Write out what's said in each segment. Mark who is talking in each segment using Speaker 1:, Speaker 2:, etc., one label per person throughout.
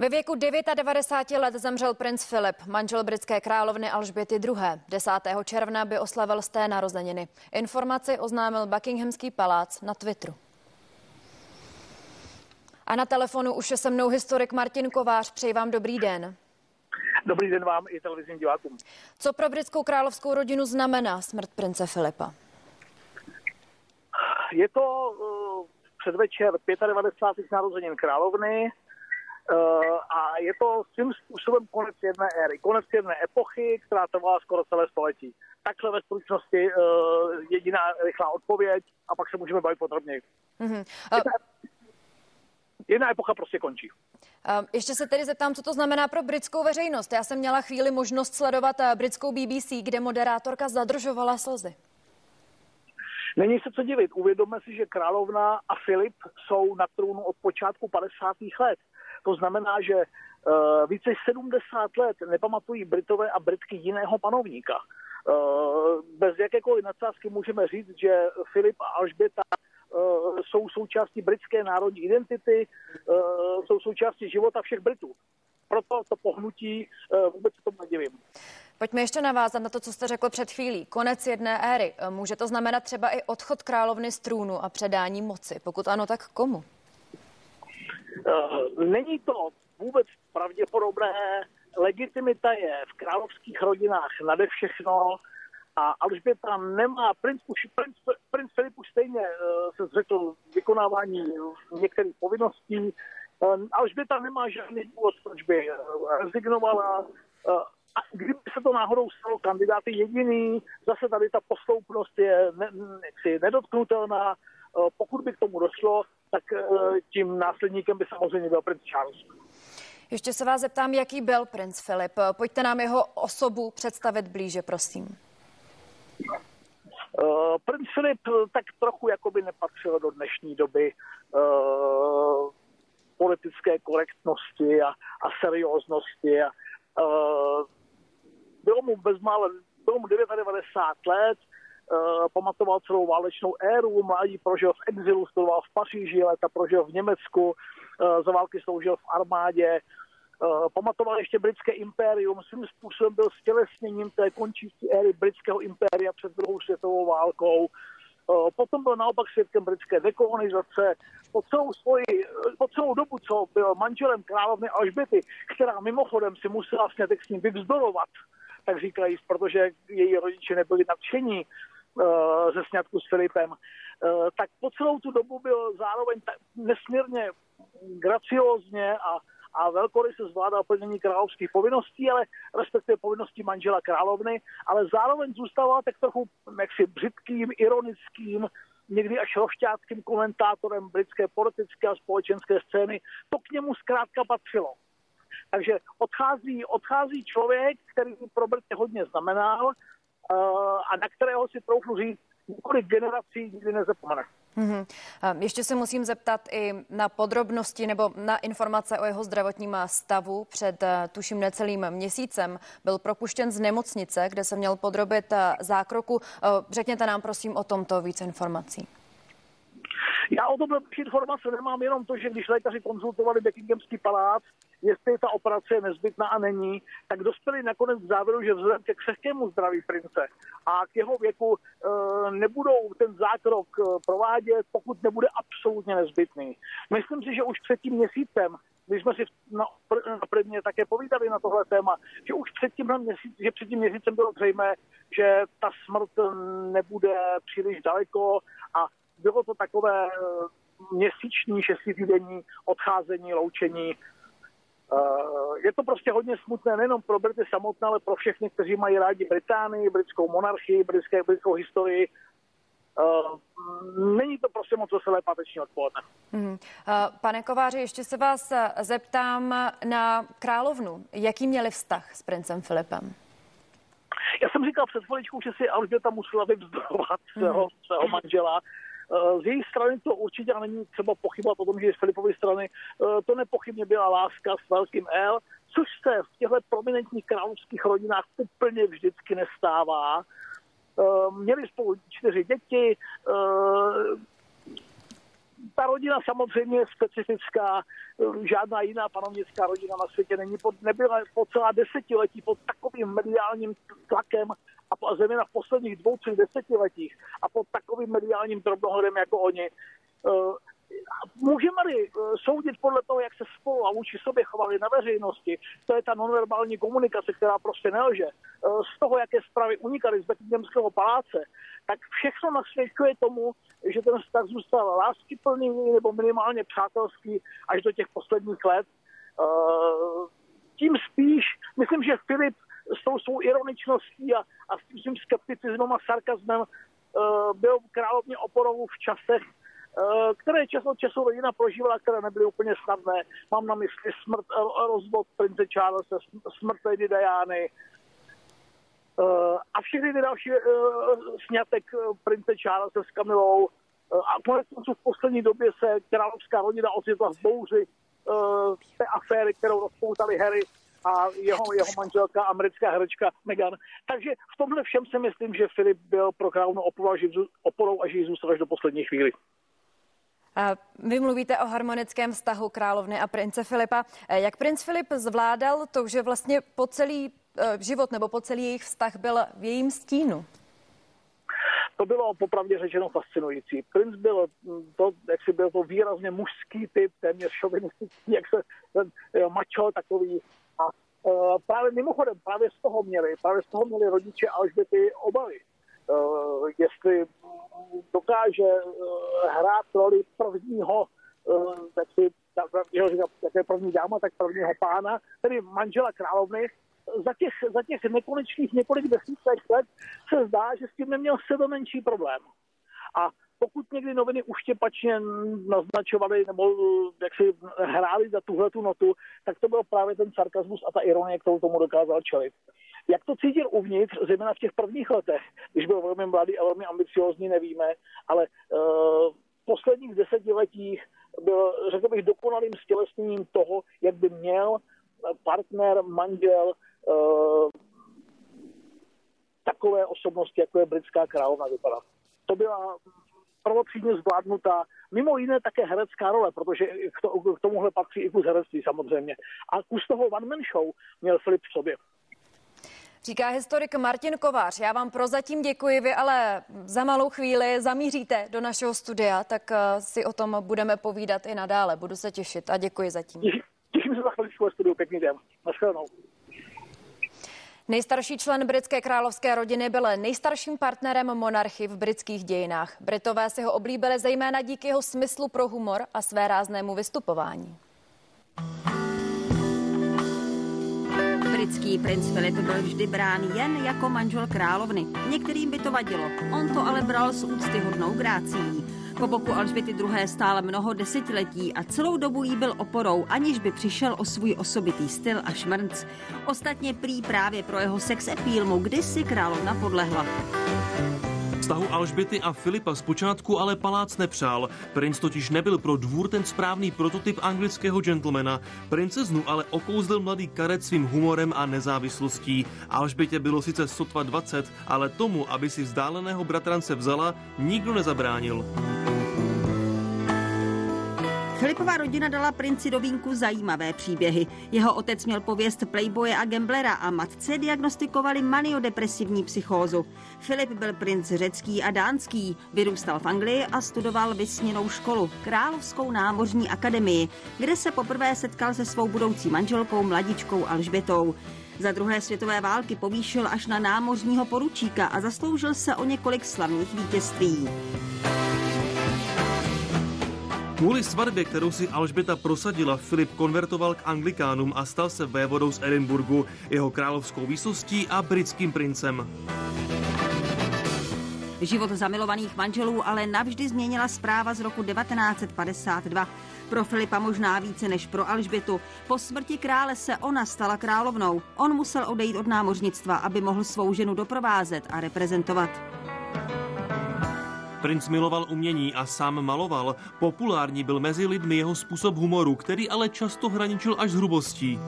Speaker 1: Ve věku 99 let zemřel princ Filip, manžel britské královny Alžběty II. 10. června by oslavil sté narozeniny. Informaci oznámil Buckinghamský palác na Twitteru. A na telefonu už je se mnou historik Martin Kovář. Přeji vám dobrý den.
Speaker 2: Dobrý den vám i televizním divákům.
Speaker 1: Co pro britskou královskou rodinu znamená smrt prince Filipa?
Speaker 2: Je to uh, předvečer 95. narozenin královny. Uh, a je to svým způsobem konec jedné éry, konec jedné epochy, která trvala skoro celé století. Takhle ve stručnosti uh, jediná rychlá odpověď a pak se můžeme bavit podrobněji. Mm-hmm. Uh... Jedna epocha prostě končí.
Speaker 1: Uh, ještě se tedy zeptám, co to znamená pro britskou veřejnost. Já jsem měla chvíli možnost sledovat britskou BBC, kde moderátorka zadržovala slzy.
Speaker 2: Není se co divit. Uvědomme si, že královna a Filip jsou na trůnu od počátku 50. let. To znamená, že uh, více 70 let nepamatují Britové a Britky jiného panovníka. Uh, bez jakékoliv nadsázky můžeme říct, že Filip a Alžběta uh, jsou součástí britské národní identity, jsou součástí života všech Britů. Proto to pohnutí vůbec tomu nedivím.
Speaker 1: Pojďme ještě navázat na to, co jste řekl před chvílí. Konec jedné éry. Může to znamenat třeba i odchod královny z trůnu a předání moci? Pokud ano, tak komu?
Speaker 2: Eh, není to vůbec pravděpodobné. Legitimita je v královských rodinách nade všechno a Alžběta nemá, princ, už, princ, princ Filip už stejně uh, se zřekl vykonávání některých povinností. Uh, Alžběta nemá žádný důvod, proč by rezignovala. A kdyby se to náhodou stalo kandidáty jediný, zase tady ta posloupnost je ne, nedotknutelná. Pokud by k tomu došlo, tak eh, tím následníkem by samozřejmě byl princ Charles.
Speaker 1: Ještě se vás zeptám, jaký byl princ Filip. Pojďte nám jeho osobu představit blíže, prosím.
Speaker 2: Uh, princ Filip tak trochu jakoby nepatřil do dnešní doby uh, politické korektnosti a, a serióznosti. A, uh, bylo mu bezmále, bylo mu 99 let, Eh, pamatoval celou válečnou éru, mládí prožil v exilu, studoval v Paříži, léta prožil v Německu, eh, za války sloužil v armádě, eh, pamatoval ještě britské impérium, svým způsobem byl stělesněním té končící éry britského impéria před druhou světovou válkou. Potom byl naopak svědkem britské dekolonizace. Po celou, svoji, po celou dobu, co byl manželem královny Alžběty, která mimochodem si musela s ním vyvzdorovat, tak říkají, protože její rodiče nebyli nadšení Eh, ze sňatku s Filipem, eh, tak po celou tu dobu byl zároveň nesmírně graciózně a, a velkoryse zvládal plnění královských povinností, ale respektive povinností manžela královny, ale zároveň zůstával tak trochu jaksi břitkým, ironickým, někdy až rošťáckým komentátorem britské politické a společenské scény. To k němu zkrátka patřilo. Takže odchází, odchází člověk, který pro Brity hodně znamenal, a na kterého si troufnu říct, několik generací nikdy nezapomene. Mm-hmm.
Speaker 1: Ještě se musím zeptat i na podrobnosti nebo na informace o jeho zdravotním stavu. Před eh, tuším necelým měsícem byl propuštěn z nemocnice, kde se měl podrobit eh, zákroku. Eh, řekněte nám prosím o tomto více informací.
Speaker 2: Já o tom informace nemám jenom to, že když lékaři konzultovali Buckinghamský palác, jestli ta operace je nezbytná a není, tak dospěli nakonec k závěru, že vzhledem ke křehkému zdraví prince a k jeho věku e, nebudou ten zákrok e, provádět, pokud nebude absolutně nezbytný. Myslím si, že už před tím měsícem my jsme si na, na prvně také povídali na tohle téma, že už před tím, měsíc, že před tím měsícem bylo zřejmé, že ta smrt nebude příliš daleko a bylo to takové eh, měsíční, šestitýdenní odcházení, loučení. Eh, je to prostě hodně smutné nejenom pro Brity samotné, ale pro všechny, kteří mají rádi Británii, britskou monarchii, britské, britskou historii. Uh, není to prostě moc veselé páteční odpoledne.
Speaker 1: Hmm. Pane Kováři, ještě se vás zeptám na královnu. Jaký měli vztah s princem Filipem?
Speaker 2: Já jsem říkal před chviličkou, že si Alžběta musela vyvzdorovat svého, hmm. svého manžela. Eh, z její strany to určitě není třeba pochybovat o tom, že z Filipovy strany eh, to nepochybně byla láska s velkým L, což se v těchto prominentních královských rodinách úplně vždycky nestává. Eh, měli spolu čtyři děti, ta rodina samozřejmě je specifická, žádná jiná panovnická rodina na světě není pod, nebyla po celá desetiletí pod takovým mediálním tlakem a zejména v posledních dvou, třech desetiletích a pod takovým mediálním drobnohledem jako oni. Eh, můžeme-li eh, soudit podle toho, jak se spolu a vůči sobě chovali na veřejnosti, to je ta nonverbální komunikace, která prostě nelže, eh, z toho, jaké zprávy unikaly z Buckinghamského paláce, tak všechno nasvědčuje tomu, že ten vztah zůstal láskyplný nebo minimálně přátelský až do těch posledních let. Tím spíš, myslím, že Filip s tou svou ironičností a, a s tím skepticismem a sarkazmem byl královně oporou v časech, Eh, které čas od času rodina prožívala, které nebyly úplně snadné. Mám na mysli smrt, eh, rozvod prince Charlesa, smrt Lady Diany, eh, a všechny ty další snětek prince Charlesa s Kamilou. A konec konců v poslední době se královská rodina ocitla v bouři té aféry, kterou rozpoutali Harry a jeho, jeho manželka, americká herečka Meghan. Takže v tomhle všem si myslím, že Filip byl pro královnu oporou a že jí zůstal až do poslední chvíli.
Speaker 1: Vy mluvíte o harmonickém vztahu královny a prince Filipa. E, jak princ Filip zvládal to, že vlastně po celý e, život nebo po celý jejich vztah byl v jejím stínu?
Speaker 2: To bylo popravdě řečeno fascinující. Princ byl to, jak si byl to výrazně mužský typ, téměř šovinistický, jak se ten mačo takový. A uh, právě mimochodem, právě z toho měli, právě z toho měli rodiče Alžběty obavy. Uh, jestli dokáže uh, hrát roli prvního, uh, tak si, jak je první dáma, tak prvního pána, tedy manžela královny, za těch, za těch nekonečných několik desítek let se zdá, že s tím neměl sebe menší problém. A pokud někdy noviny uštěpačně naznačovaly nebo jak si hráli za tuhle tu notu, tak to byl právě ten sarkazmus a ta ironie, kterou tomu dokázal čelit. Jak to cítil uvnitř, zejména v těch prvních letech, když byl velmi mladý a velmi ambiciozní, nevíme, ale uh, v posledních desetiletích byl, řekl bych, dokonalým stělesněním toho, jak by měl partner, manžel uh, takové osobnosti, jako je britská královna, vypadat. To byla prvotřídně zvládnutá, mimo jiné také herecká role, protože k tomuhle patří i kus herectví samozřejmě. A kus toho one man show měl Filip v sobě.
Speaker 1: Říká historik Martin Kovář. Já vám prozatím děkuji, vy ale za malou chvíli zamíříte do našeho studia, tak eh, si o tom budeme povídat i nadále. Budu se těšit a děkuji zatím.
Speaker 2: Těším se za chviličku ve studiu. Pěkný den. Naschledanou.
Speaker 1: Nejstarší člen britské královské rodiny byl nejstarším partnerem monarchy v britských dějinách. Britové si ho oblíbili zejména díky jeho smyslu pro humor a své ráznému vystupování.
Speaker 3: Britský princ Filip byl vždy brán jen jako manžel královny. Některým by to vadilo, on to ale bral s úctyhodnou grácií. Po boku Alžběty II. stál mnoho desetiletí a celou dobu jí byl oporou, aniž by přišel o svůj osobitý styl a šmrnc. Ostatně prý právě pro jeho sex appeal mu kdysi královna podlehla
Speaker 4: vztahu Alžběty a Filipa zpočátku ale palác nepřál. Princ totiž nebyl pro dvůr ten správný prototyp anglického gentlemana. Princeznu ale okouzlil mladý karet svým humorem a nezávislostí. Alžbětě bylo sice sotva 20, ale tomu, aby si vzdáleného bratrance vzala, nikdo nezabránil.
Speaker 3: Filipová rodina dala princi do vínku zajímavé příběhy. Jeho otec měl pověst playboye a gamblera a matce diagnostikovali maniodepresivní psychózu. Filip byl princ řecký a dánský, vyrůstal v Anglii a studoval vysněnou školu, Královskou námořní akademii, kde se poprvé setkal se svou budoucí manželkou mladičkou Alžbětou. Za druhé světové války povýšil až na námořního poručíka a zasloužil se o několik slavných vítězství.
Speaker 4: Kvůli svatbě, kterou si Alžběta prosadila, Filip konvertoval k anglikánům a stal se vévodou z Edinburgu, jeho královskou výsostí a britským princem.
Speaker 3: Život zamilovaných manželů ale navždy změnila zpráva z roku 1952. Pro Filipa možná více než pro Alžbětu. Po smrti krále se ona stala královnou. On musel odejít od námořnictva, aby mohl svou ženu doprovázet a reprezentovat.
Speaker 4: Princ miloval umění a sám maloval. Populární byl mezi lidmi jeho způsob humoru, který ale často hraničil až s hrubostí.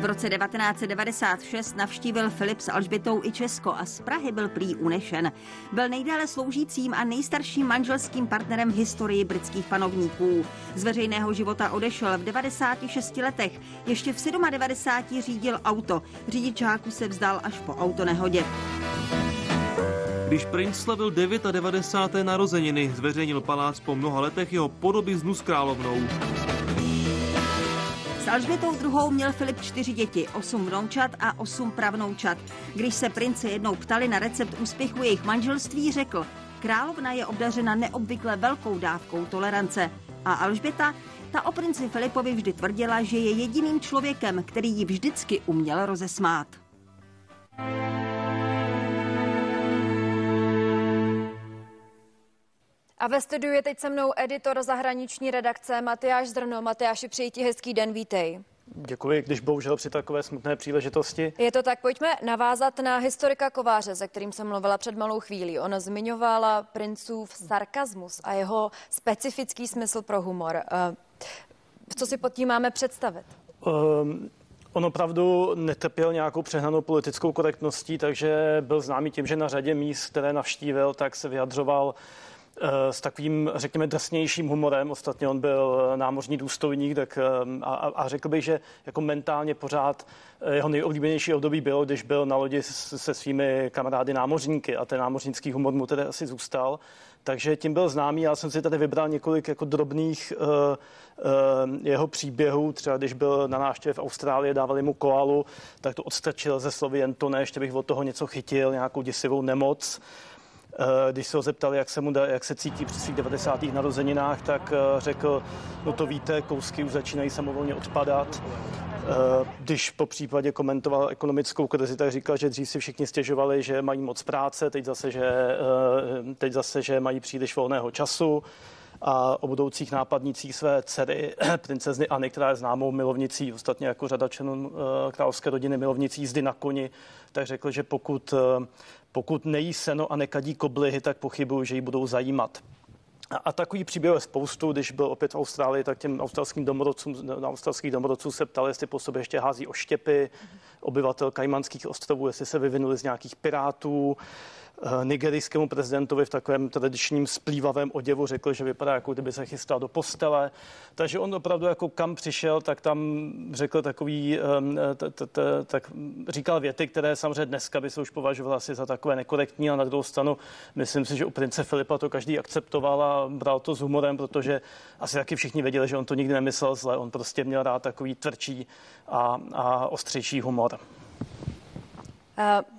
Speaker 3: V roce 1996 navštívil Filip s Alžbětou i Česko a z Prahy byl prý unešen. Byl nejdále sloužícím a nejstarším manželským partnerem v historii britských panovníků. Z veřejného života odešel v 96 letech. Ještě v 97 řídil auto. Řidičáku se vzdal až po autonehodě.
Speaker 4: Když princ slavil 99. narozeniny, zveřejnil palác po mnoha letech jeho podobiznu s královnou.
Speaker 3: S Alžbětou II. měl Filip čtyři děti, osm vnoučat a osm pravnoučat. Když se prince jednou ptali na recept úspěchu jejich manželství, řekl, královna je obdařena neobvykle velkou dávkou tolerance. A Alžběta, ta o princi Filipovi vždy tvrdila, že je jediným člověkem, který ji vždycky uměl rozesmát.
Speaker 1: A ve studiu je teď se mnou editor zahraniční redakce Matyáš Zrno. Matyáši, přeji ti hezký den, vítej.
Speaker 5: Děkuji, když bohužel při takové smutné příležitosti.
Speaker 1: Je to tak, pojďme navázat na historika Kováře, se kterým jsem mluvila před malou chvílí. On zmiňovala princův sarkazmus a jeho specifický smysl pro humor. Eh, co si pod tím máme představit? Um,
Speaker 5: On opravdu netrpěl nějakou přehnanou politickou korektností, takže byl známý tím, že na řadě míst, které navštívil, tak se vyjadřoval Eh, s takovým, řekněme, drsnějším humorem. Ostatně on byl námořní důstojník tak, eh, a, a řekl bych, že jako mentálně pořád eh, jeho nejoblíbenější období bylo, když byl na lodi se svými kamarády námořníky a ten námořnický humor mu tedy asi zůstal. Takže tím byl známý. Já jsem si tady vybral několik jako drobných uh, uh, jeho příběhů. Třeba když byl na návštěvě v Austrálii, dávali mu koalu, tak to odstrčil ze slovy jen to ne, ještě bych od toho něco chytil, nějakou děsivou nemoc. Eh, když se ho zeptali, jak se, mu da, jak se cítí při svých 90. narozeninách, tak eh, řekl, no to víte, kousky už začínají samovolně odpadat. Eh, když po případě komentoval ekonomickou krizi, tak říkal, že dřív si všichni stěžovali, že mají moc práce, teď zase, že, teď zase, že mají příliš volného času a o budoucích nápadnících své dcery, princezny Anny, která je známou milovnicí, ostatně jako řada členů královské rodiny milovnicí jízdy na koni, tak řekl, že pokud pokud nejí seno a nekadí koblihy, tak pochybuju, že ji budou zajímat. A, a takový příběh je spoustu. Když byl opět v Austrálii, tak těm australským domorodcům, na australských domorodců se ptali, jestli po sobě ještě hází oštěpy. Obyvatel Kajmanských ostrovů, jestli se vyvinuli z nějakých pirátů. Eh, nigerijskému prezidentovi v takovém tradičním splývavém oděvu řekl, že vypadá, jako kdyby se chystal do postele. Takže on opravdu jako kam přišel, tak tam řekl takový, tak říkal věty, které samozřejmě dneska by se už považoval asi za takové nekorektní a na druhou stranu myslím si, že u prince Filipa to každý akceptoval a bral to s humorem, protože asi taky všichni věděli, že on to nikdy nemyslel zle, on prostě měl rád takový tvrdší a, a ostřejší humor.
Speaker 1: Uh...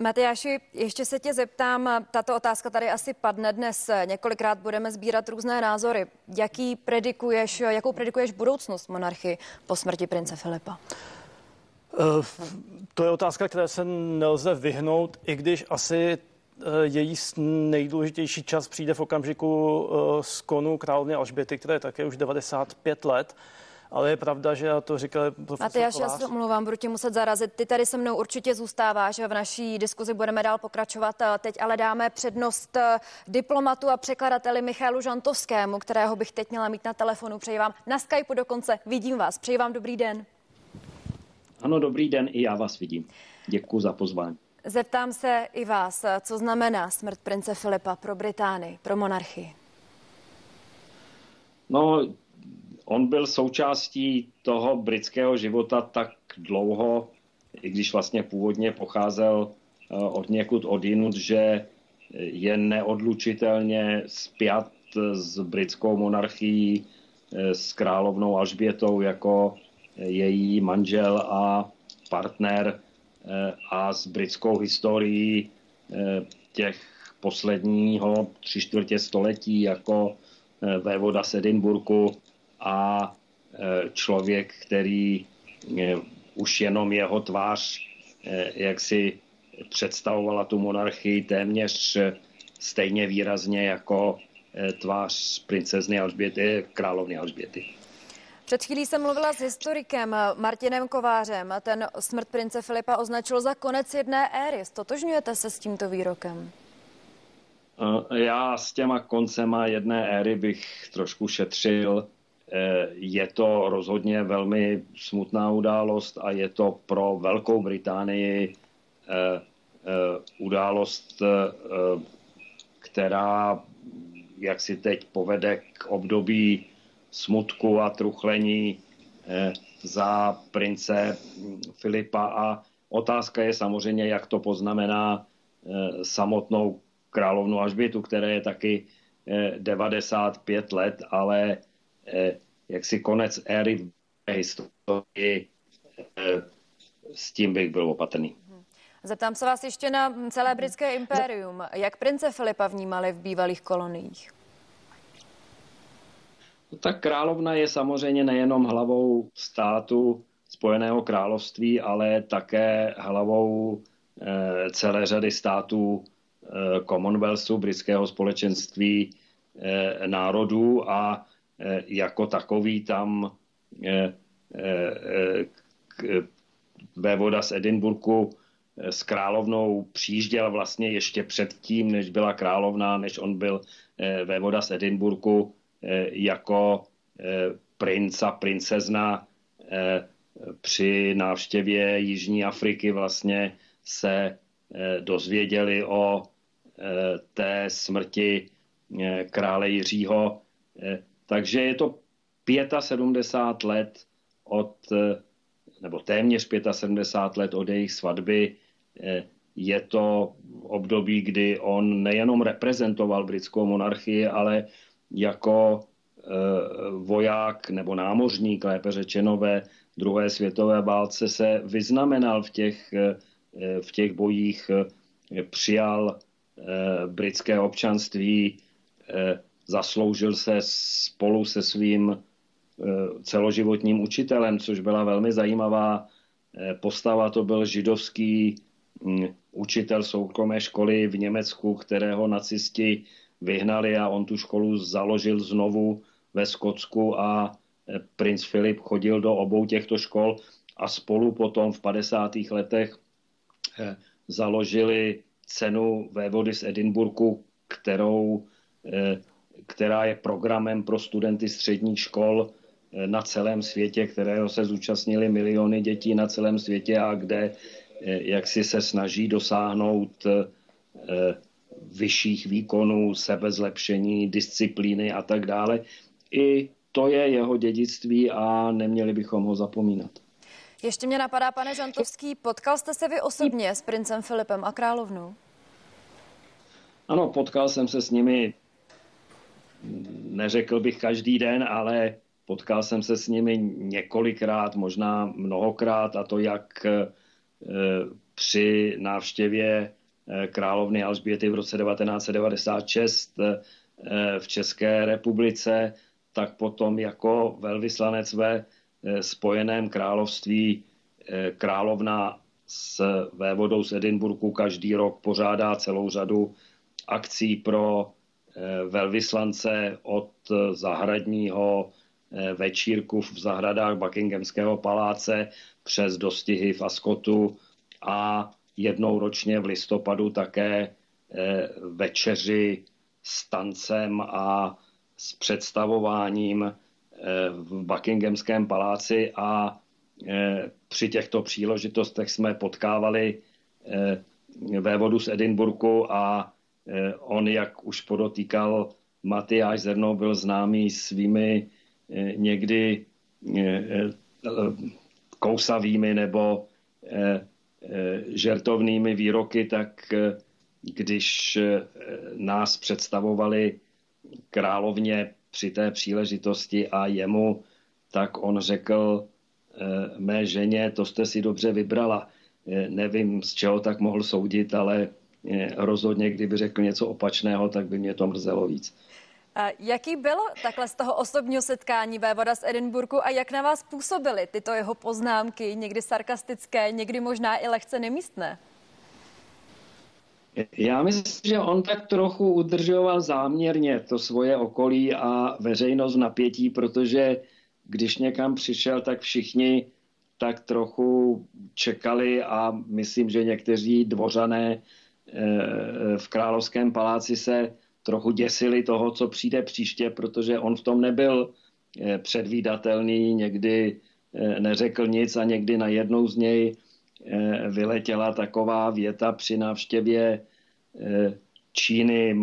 Speaker 1: Matyáši, ještě se tě zeptám, tato otázka tady asi padne dnes. Několikrát budeme sbírat různé názory. Jaký predikuješ, jakou predikuješ budoucnost monarchy po smrti prince Filipa?
Speaker 5: Uh, to je otázka, které se nelze vyhnout, i když asi uh, její nejdůležitější čas přijde v okamžiku skonu královny Alžběty, které je také už 95 let ale je pravda, že já to říkal profesor
Speaker 1: Matyáš, já se omlouvám, budu tě muset zarazit. Ty tady se mnou určitě zůstáváš a v naší diskuzi budeme dál pokračovat. Teď ale dáme přednost eh, diplomatu a překladateli Michalu Žantovskému, kterého bych teď měla mít na telefonu. Přeji vám na Skypeu dokonce. Vidím vás. Přeji vám dobrý den.
Speaker 6: Ano, dobrý den, i já vás vidím. Děkuji za pozvání.
Speaker 1: Zeptám se i vás, co znamená smrt prince Filipa pro Británii, pro monarchii?
Speaker 6: No, On byl součástí toho britského života tak dlouho, i když vlastně původně pocházel eh, od někud odinut, že je neodlučitelně spjat s britskou monarchií, eh, s královnou Alžbětou jako její manžel a partner eh, a s britskou historií těch posledního tři čtvrtě století jako vévoda z Edinburgu a e, člověk, který e, už jenom jeho tvář, e, jak si představovala tu monarchii téměř stejně výrazně jako tvář princezny Alžběty, královny Alžběty.
Speaker 1: Před chvílí jsem mluvila s historikem Martinem Kovářem ten smrt prince Filipa označil za konec jedné éry. Stotožňujete se s tímto výrokem?
Speaker 6: Já s těma koncema jedné éry bych trošku šetřil. Je to rozhodně velmi smutná událost a je to pro Velkou Británii událost, která jak si teď povede k období smutku a truchlení za prince Filipa. A otázka je samozřejmě, jak to poznamená samotnou královnu Alžbětu, které je taky 95 let, ale Eh, jaksi konec éry v historii, eh, s tím bych byl opatrný.
Speaker 1: Zeptám se vás ještě na celé britské impérium. Jak prince Filipa vnímali v bývalých koloniích?
Speaker 6: No, tak královna je samozřejmě nejenom hlavou státu Spojeného království, ale také hlavou eh, celé řady států Commonwealthu, britského společenství národů a Eh, jako takový tam eh, eh, vévoda z Edinburgu s královnou přijížděl vlastně ještě předtím, než byla královna, než on byl vévoda z Edinburgu jako princ a princezna při návštěvě Jižní Afriky vlastně se dozvěděli o té smrti krále Jiřího takže je to 75 let od, nebo téměř 75 let od jejich svatby. Je to období, kdy on nejenom reprezentoval britskou monarchii, ale jako eh, voják nebo námořník, lépe řečeno ve druhé světové válce se vyznamenal v těch, eh, v těch bojích, eh, přijal britské občanství, zasloužil se spolu se svým eh, celoživotním učitelem, což byla velmi zajímavá eh, postava. To byl židovský hm, učitel soukromé školy v Německu, kterého nacisti vyhnali a on tu školu založil znovu ve Skotsku a eh, princ Filip chodil do obou těchto škol a spolu potom v 50. letech založili cenu vévody z Edinburgu, kterou která je programem pro studenty středních škol eh, na celém světě, kterého se zúčastnili miliony dětí na celém světě a kde eh, jak si se snaží dosáhnout eh, vyšších výkonů, sebezlepšení, disciplíny a tak dále. I to je jeho dědictví a neměli bychom ho zapomínat.
Speaker 1: Ještě mě napadá, pane Žantovský, potkal jste se vy osobně s princem Filipem a královnou?
Speaker 6: Ano, potkal jsem se s nimi neřekl bych každý den, ale potkal jsem se s nimi několikrát, možná mnohokrát, a to jak eh, při návštěvě eh, královny Alžběty v roce 1996 eh, v České republice, tak potom jako velvyslanec ve Spojeném království královna s vévodou z Edinburgu každý rok pořádá celou řadu akcí pro velvyslance od zahradního eh, večírku v zahradách Buckinghamského paláce přes dostihy v Askotu a jednou ročně v listopadu také eh, večeři s tancem a s představováním v Buckinghamském paláci a při těchto příležitostech jsme potkávali vévodu z Edinburgu a Eh, on, jak už podotýkal Matyáš Zerno, byl známý svými eh, někdy eh, kousavými nebo žertovnými výroky, tak když nás představovali královně při té příležitosti a jemu, tak on řekl mé ženě, to jste si dobře vybrala. Nevím, z čeho tak mohl soudit, ale rozhodně, kdyby řekl něco opačného, tak by mě to mrzelo víc.
Speaker 1: A jaký bylo takhle z toho osobního setkání vévoda z Edinburgu a jak na vás působily tyto jeho poznámky, někdy sarkastické, někdy možná i lehce nemístné?
Speaker 6: Já myslím, že on tak trochu udržoval záměrně to svoje okolí a veřejnost v napětí, protože když někam přišel, tak všichni tak trochu čekali a myslím, že někteří dvořané v Královském paláci se trochu děsili toho, co přijde příště, protože on v tom nebyl předvídatelný, někdy neřekl nic a někdy najednou z něj vyletěla taková věta při návštěvě Číny.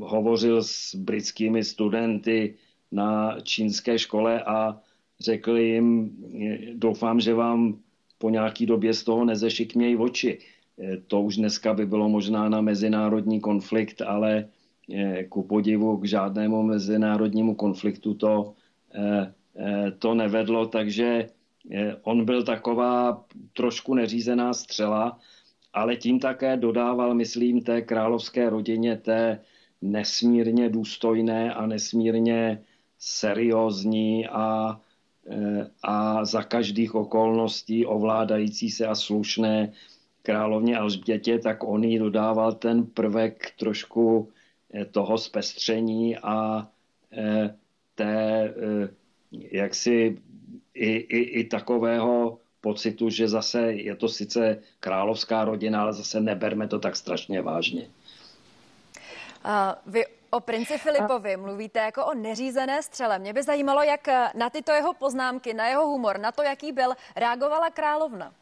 Speaker 6: Hovořil s britskými studenty na čínské škole a řekl jim, doufám, že vám po nějaký době z toho nezešikmějí oči. To už dneska by bylo možná na mezinárodní konflikt, ale ku podivu k žádnému mezinárodnímu konfliktu to, to nevedlo, takže on byl taková trošku neřízená střela, ale tím také dodával, myslím, té královské rodině, té nesmírně důstojné a nesmírně seriózní a, a za každých okolností ovládající se a slušné královně Alžbětě, tak on jí dodával ten prvek trošku e, toho zpestření a e, té jaksi i, i, i takového pocitu, že zase je to sice královská rodina, ale zase neberme to tak strašně vážně.
Speaker 1: A vy o princi Filipovi mluvíte jako o neřízené střele. Mě by zajímalo, jak na tyto jeho poznámky, na jeho humor, na to, jaký byl, reagovala královna.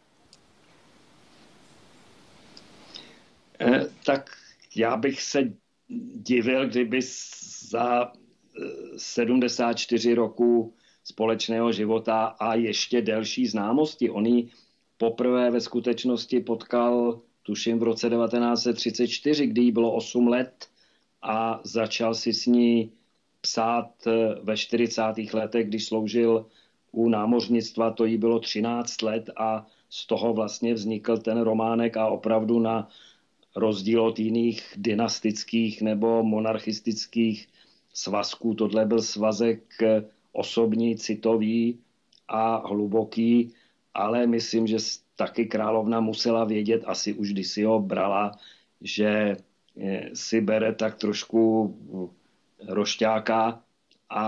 Speaker 6: Tak já bych se divil, kdyby za 74 eh, roku společného života a ještě delší známosti. On ji poprvé ve skutečnosti potkal, tuším, v roce 1934, kdy jí bylo 8 let a začal si s ní psát eh, ve 40. letech, když sloužil u námořnictva, to jí bylo 13 let a z toho vlastně vznikl ten románek a opravdu na rozdíl od jiných dynastických nebo monarchistických svazků, tohle byl svazek eh, osobní, citový a hluboký, ale myslím, že taky královna musela vědět, asi už když si ho brala, že eh, si bere tak trošku eh, rošťáka a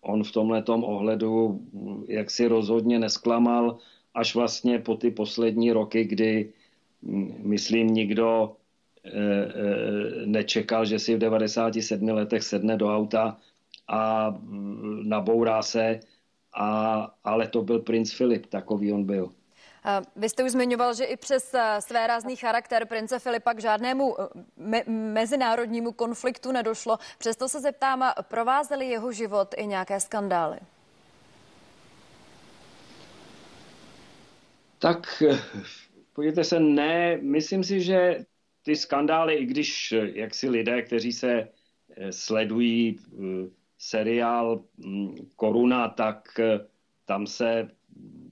Speaker 6: on v tomhle ohledu eh, jak si rozhodně nesklamal až vlastně po ty poslední roky, kdy hm, myslím nikdo nečekal, že si v 97 letech sedne do auta a nabourá se, a, ale to byl princ Filip, takový on byl.
Speaker 1: Vy jste už zmiňoval, že i přes eh, své rázný charakter prince Filipa k žádnému eh, me- mezinárodnímu konfliktu nedošlo. Přesto se zeptám, provázely jeho život i nějaké skandály?
Speaker 6: Tak eh, podívejte se, ne, myslím si, že ty skandály, i když jak si lidé, kteří se sledují seriál mm, Koruna, tak eh, tam se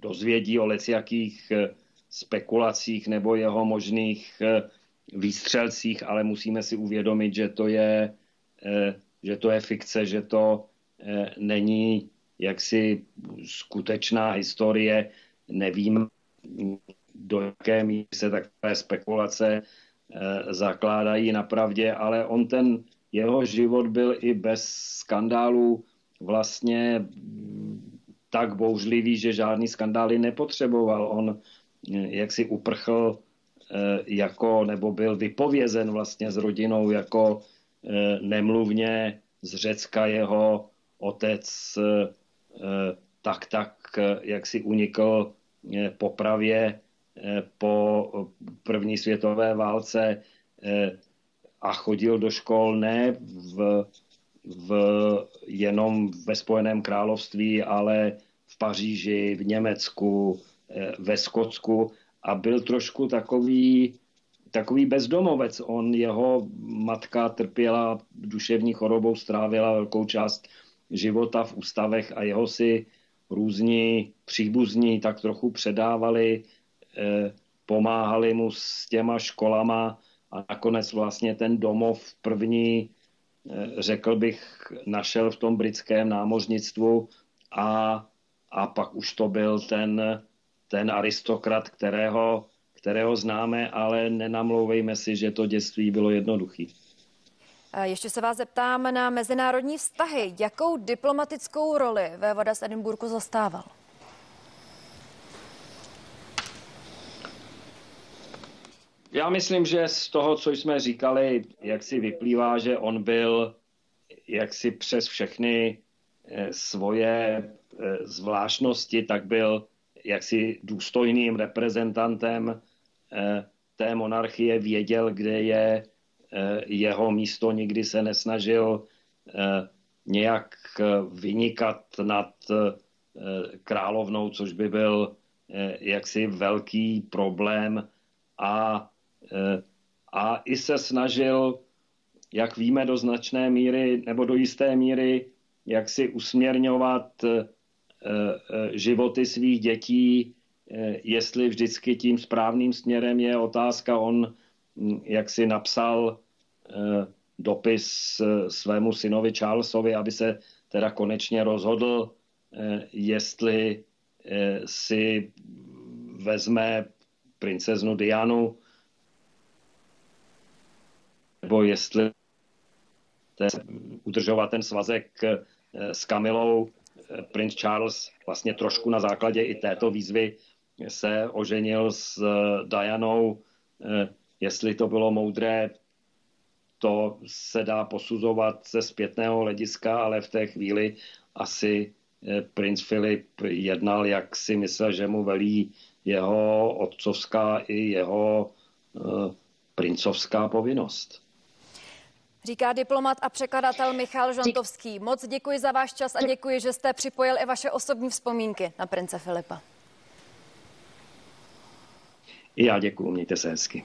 Speaker 6: dozvědí o leciakých eh, spekulacích nebo jeho možných eh, výstřelcích, ale musíme si uvědomit, že to je, že to je fikce, že to není jaksi skutečná historie. Nevím, do jaké míry se takové spekulace zakládají na pravdě, ale on ten jeho život byl i bez skandálů vlastně tak bouřlivý, že žádný skandály nepotřeboval. On eh, jak si uprchl eh, jako, nebo byl vypovězen vlastně s rodinou jako eh, nemluvně z Řecka jeho otec tak tak, jak si unikl popravě po první světové válce a chodil do škol ne v, v, jenom ve Spojeném království, ale v Paříži, v Německu, eh, ve Skotsku a byl trošku takový, takový bezdomovec. On, jeho matka trpěla duševní chorobou, strávila velkou část života v ústavech a jeho si různí příbuzní tak trochu předávali, eh, pomáhali mu s těma školama, a nakonec vlastně ten domov první, eh, řekl bych, našel v tom britském námořnictvu a, a pak už to byl ten, ten aristokrat, kterého, kterého známe, ale nenamlouvejme si, že to dětství bylo jednoduchý.
Speaker 1: Ještě se vás zeptám na mezinárodní vztahy. Jakou diplomatickou roli vévoda z Edinburgu zastával?
Speaker 6: Já myslím, že z toho, co jsme říkali, jak si vyplývá, že on byl jak si přes všechny svoje zvláštnosti, tak byl jaksi důstojným reprezentantem té monarchie, věděl, kde je jeho místo, nikdy se nesnažil nějak vynikat nad královnou, což by byl jaksi velký problém. A, a i se snažil, jak víme, do značné míry nebo do jisté míry, jak si usměrňovat životy svých dětí, jestli vždycky tím správným směrem je otázka. On, jak si napsal dopis svému synovi Charlesovi, aby se teda konečně rozhodl, jestli si vezme princeznu Dianu, nebo jestli udržovat ten svazek s Kamilou. Prince Charles vlastně trošku na základě i této výzvy se oženil s Dianou. Jestli to bylo moudré, to se dá posuzovat ze zpětného hlediska, ale v té chvíli asi eh, princ Filip jednal, jak si myslel, že mu velí jeho otcovská i jeho princovská povinnost.
Speaker 1: Říká diplomat a překladatel Michal Žantovský. Moc děkuji za váš čas a děkuji, že jste připojil i vaše osobní vzpomínky na prince Filipa.
Speaker 6: I já děkuji, mějte se hezky.